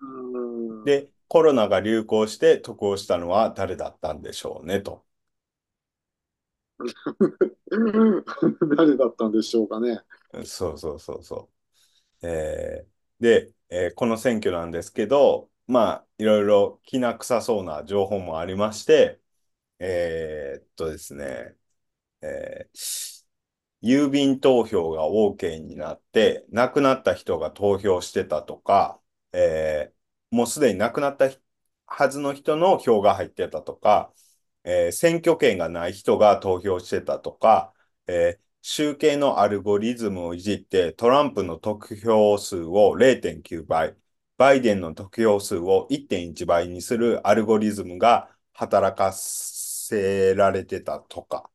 うーん。で、コロナが流行して得をしたのは誰だったんでしょうねと。[laughs] 誰だったんでしょうかね。そうそうそうそう。えーで、えーこの選挙なんですけど、まあ、いろいろきな臭そうな情報もありまして、えーっとですね、えー郵便投票が OK になって、亡くなった人が投票してたとか、えーもうすでに亡くなったはずの人の票が入ってたとか、えー選挙権がない人が投票してたとか、えー集計のアルゴリズムをいじってトランプの得票数を0.9倍、バイデンの得票数を1.1倍にするアルゴリズムが働かせられてたとか。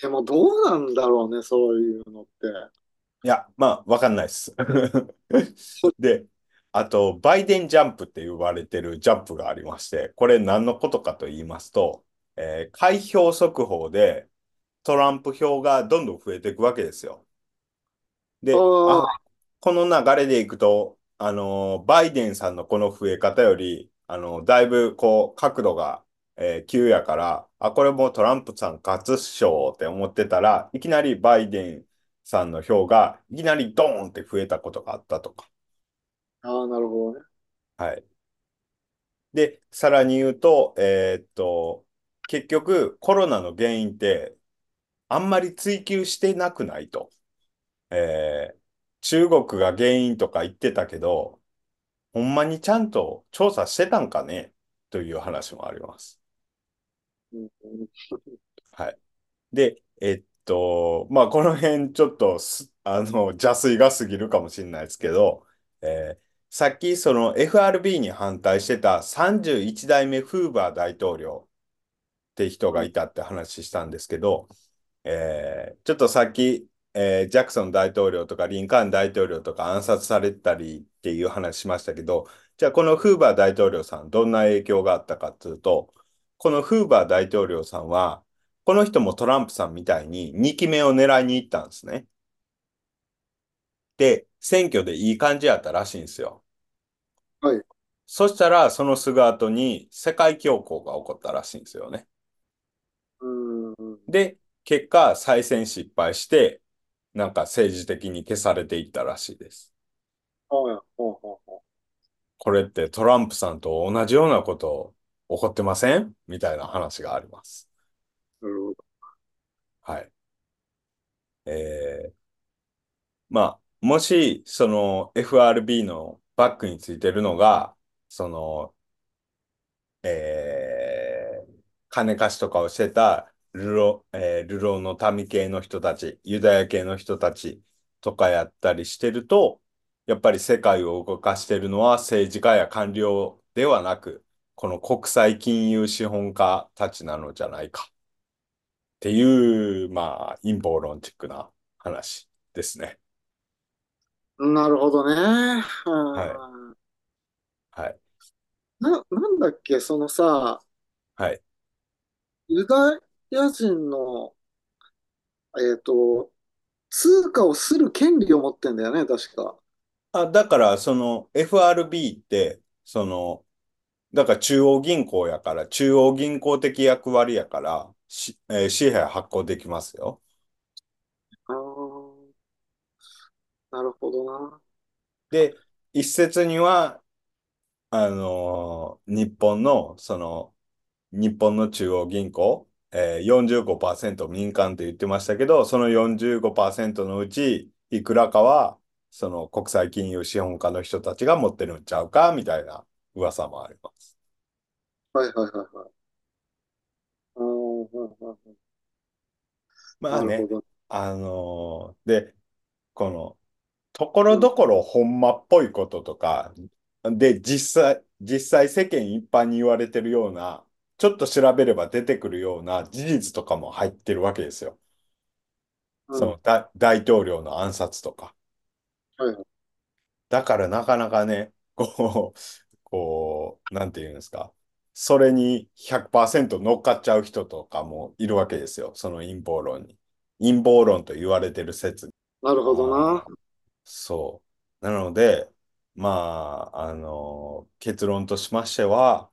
でもどうなんだろうね、そういうのって。いや、まあ、わかんないです。[laughs] で、あと、バイデンジャンプって呼ばれてるジャンプがありまして、これ何のことかと言いますと、えー開票速報でトランプ票がどんどん増えていくわけですよ。で、この流れでいくと、あのーバイデンさんのこの増え方より、あのだいぶこう、角度が、えー急やから、あ、これもうトランプさん勝つっしょって思ってたら、いきなりバイデンさんの票がいきなりドーンって増えたことがあったとか。ああ、なるほどね。はい。で、さらに言うと、えーっと、結局コロナの原因ってあんまり追求してなくないと。えー中国が原因とか言ってたけど、ほんまにちゃんと調査してたんかね？という話もあります。うんはい。で、えっと、まあ、この辺ちょっとす、あの、邪推が過ぎるかもしれないですけど、えーさっきその FRB に反対してた31代目フーバー大統領って人がいたって話したんですけど、えーちょっとさっき、えージャクソン大統領とかリンカーン大統領とか暗殺されたりっていう話しましたけど、じゃあこのフーバー大統領さんどんな影響があったかっていうと、このフーバー大統領さんは、この人もトランプさんみたいに2期目を狙いに行ったんですね。で、選挙でいい感じやったらしいんですよ。はい。そしたら、そのすぐ後に世界恐慌が起こったらしいんですよね。うん。で、結果、再選失敗して、なんか政治的に消されていったらしいです。はい。ほうほうほこれってトランプさんと同じようなこと起こってませんみたいな話があります。う。なるほど。はい。えー、まあ、もし、その FRB のバックについてるのが、その、えー、金貸しとかをしてたルロ、えー、ルロの民系の人たち、ユダヤ系の人たちとかやったりしてると、やっぱり世界を動かしてるのは政治家や官僚ではなく、この国際金融資本家たちなのじゃないか。っていう、まあ、陰謀論チックな話ですね。なるほどね。はうんはい。な、なんだっけ、そのさ、はい。ユダヤ人の、えっと、通貨をする権利を持ってんだよね、確か。あ、だから、その FRB って、その、だから中央銀行やから、中央銀行的役割やから、し、えー紙幣発行できますよ。あーなるほどな。で、一説には、あのー日本の、その、日本の中央銀行、えー、45%民間って言ってましたけど、その45%のうち、いくらかは、その国際金融資本家の人たちが持ってるんちゃうか、みたいな噂もあります。はいはいはいはい。あーうんうんうんまあねなる、ほど。あのーで、この、ところどころほんまっぽいこととか、で、実際、実際世間一般に言われてるような、ちょっと調べれば出てくるような事実とかも入ってるわけですよ。うんその大大統領の暗殺とか。はいはい。だからなかなかね、こう、こう、なんていうんですか。それに100%乗っかっちゃう人とかもいるわけですよ。その陰謀論に。陰謀論と言われてる説なるほどな。そう。なので、まあ、あの、結論としましては、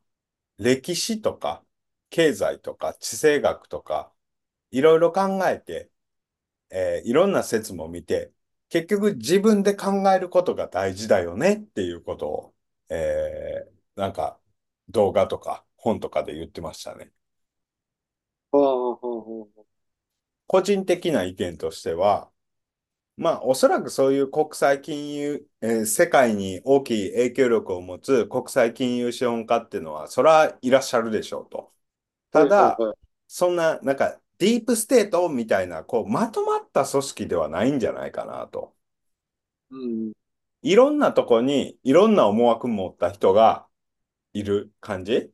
歴史とか、経済とか、地政学とか、いろいろ考えて、えーいろんな説も見て、結局自分で考えることが大事だよねっていうことを、えーなんか動画とか本とかで言ってましたね。はあはあはあ個人的な意見としては、まあ、おそらくそういう国際金融、えー世界に大きい影響力を持つ国際金融資本家っていうのは、そらいらっしゃるでしょうと。ただ、そんな、なんか、ディープステートみたいな、こう、まとまった組織ではないんじゃないかなと。うん。いろんなとこに、いろんな思惑持った人がいる感じ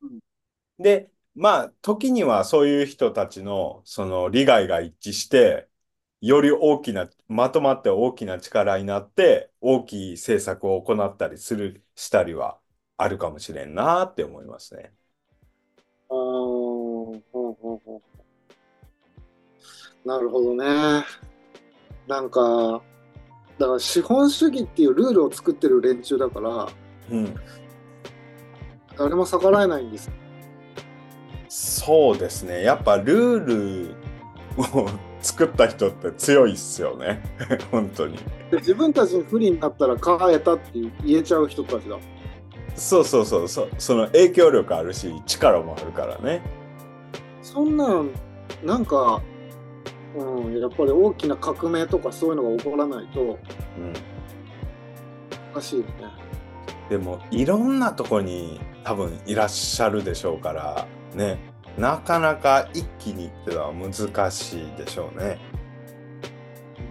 うんで、まあ、時にはそういう人たちの、その利害が一致して、より大きな、まとまって大きな力になって、大きい政策を行ったりする、したりはあるかもしれんなって思いますね。あーほうほうほうなるほどね。なんか、だから資本主義っていうルールを作ってる連中だから、うん。誰も逆らえないんです。そうですね。やっぱルールを作った人って強いっすよね。[laughs] 本当に。で自分たちに不利になったら変えたって言えちゃう人たちだ。そうそうそうそう。その影響力あるし、力もあるからね。そんなん、なんか、うん、やっぱり大きな革命とかそういうのが起こらないとうん。おかしいよね。でも、いろんなとこに多分いらっしゃるでしょうから、ね。なかなか一気にってのは難しいでしょうね。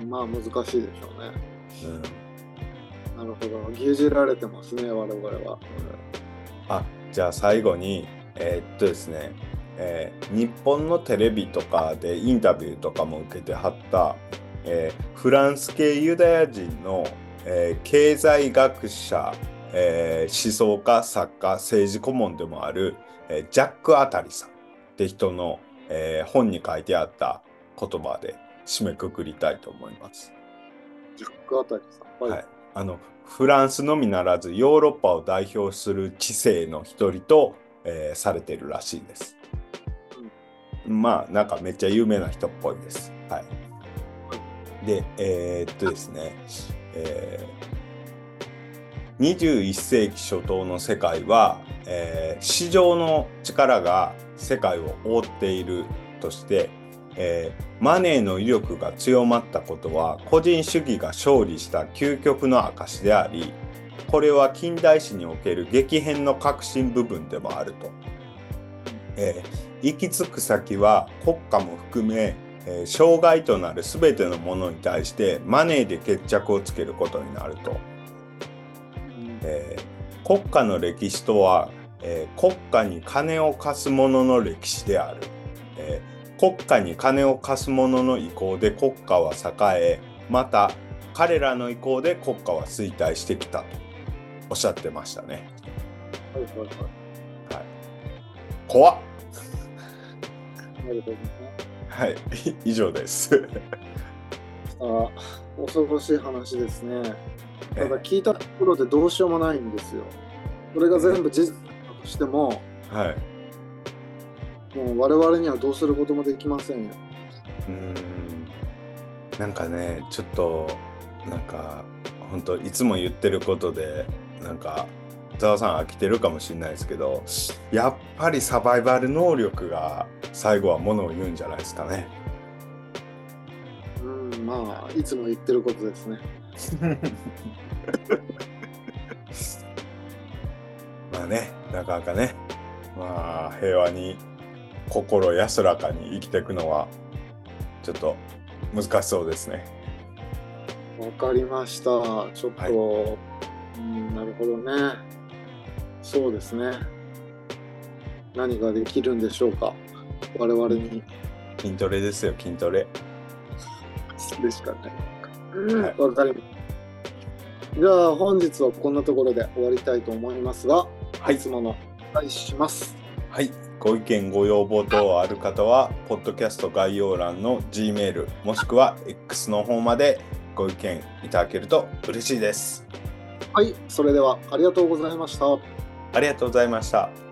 まあ難しいでしょうね。うん。なるほど。牛耳られてますね、我々は。あ、じゃあ最後に、えーっとですね、えー日本のテレビとかでインタビューとかも受けてはった、えーフランス系ユダヤ人の、えー経済学者、えー思想家、作家、政治顧問でもある、えージャック・アタリさんって人の、えー本に書いてあった言葉で締めくくりたいと思います。ジャック・アタリさん。はい、あのフランスのみならずヨーロッパを代表する知性の一人と、えーされてるらしいです。まあなんかめっちゃ有名な人っぽいです。はい、でえーっとですね、えー21世紀初頭の世界は、えー市場の力が世界を覆っているとして、えーマネーの威力が強まったことは個人主義が勝利した究極の証でありこれは近代史における激変の革新部分でもあると、えー行き着く先は国家も含め、えー障害となる全てのものに対してマネーで決着をつけることになると、えー国家の歴史とは、えー国家に金を貸す者の歴史である、えー国家に金を貸す者の意向で国家は栄えまた彼らの意向で国家は衰退してきたとおっしゃってましたね。はいはいはい。怖っなるほどね。はい [laughs] 以上です。あ恐ろしい話ですね。えただ聞いたところでどうしようもないんですよ。それが全部事実だとしても、はいもう我々にはどうすることもできませんよ。うーんなんかねちょっとなんか本当いつも言ってることでなんかざわさん飽きてるかもしれないですけどやっぱりサバイバル能力が最後はものを言うんじゃないですかね。うん、まあ、いつも言ってることですね。[laughs] まあねなかなかねまあ平和に心安らかに生きていくのはちょっと難しそうですね。わかりました。ちょっと、はいうん、なるほどね。そうですね。何ができるんでしょうか？我々に。筋トレですよ筋トレ。それしかない。はいわかりました。じゃあ本日はこんなところで終わりたいと思いますが、はいいつものお願いします。はい、ご意見ご要望等ある方は、ポッドキャスト概要欄の G メールもしくは X の方までご意見いただけると嬉しいです。はい、それではありがとうございました。ありがとうございました。